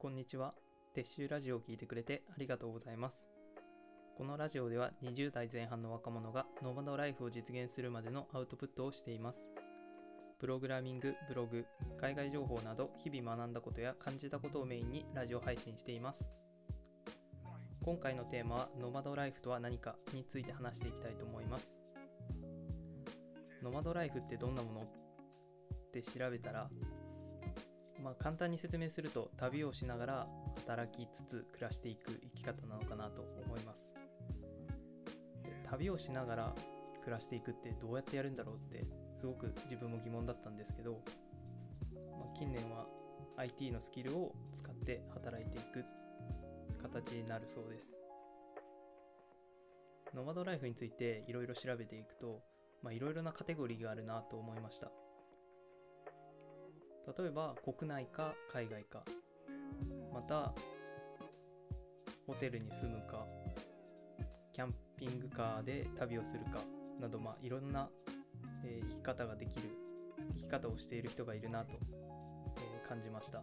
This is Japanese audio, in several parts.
こんにちは。撤収ラジオを聞いてくれてありがとうございます。このラジオでは20代前半の若者がノマドライフを実現するまでのアウトプットをしています。プログラミング、ブログ、海外情報など日々学んだことや感じたことをメインにラジオ配信しています。今回のテーマはノマドライフとは何かについて話していきたいと思います。ノマドライフってどんなもの？って調べたらまあ、簡単に説明すると旅をしながら働きつつ暮らしていく生き方なのかなと思います。で旅をしながら暮らしていくってどうやってやるんだろうってすごく自分も疑問だったんですけど、まあ、近年は IT のスキルを使って働いていく形になるそうです。ノマドライフについていろいろ調べていくといろいろなカテゴリーがあるなと思いました。例えば国内か海外かまたホテルに住むかキャンピングカーで旅をするかなど、まあ、いろんな、えー、生き方ができる生き方をしている人がいるなと、えー、感じました。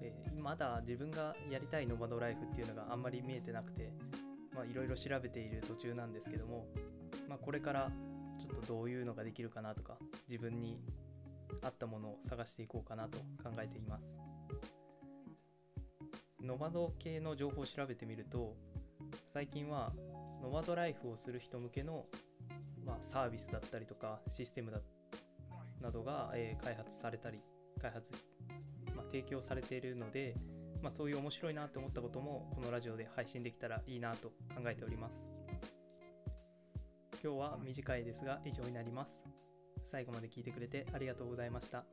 でまだ自分がやりたいノマドライフっていうのがあんまり見えてなくていろいろ調べている途中なんですけども、まあ、これからちょっとどういうのができるかなとか自分に合ったものを探していこうかなと考えています。ノマド系の情報を調べてみると最近はノマドライフをする人向けの、まあ、サービスだったりとかシステムだなどが、えー、開発されたり開発し、まあ、提供されているので、まあ、そういう面白いなと思ったこともこのラジオで配信できたらいいなと考えております。今日は短いですが以上になります最後まで聞いてくれてありがとうございました。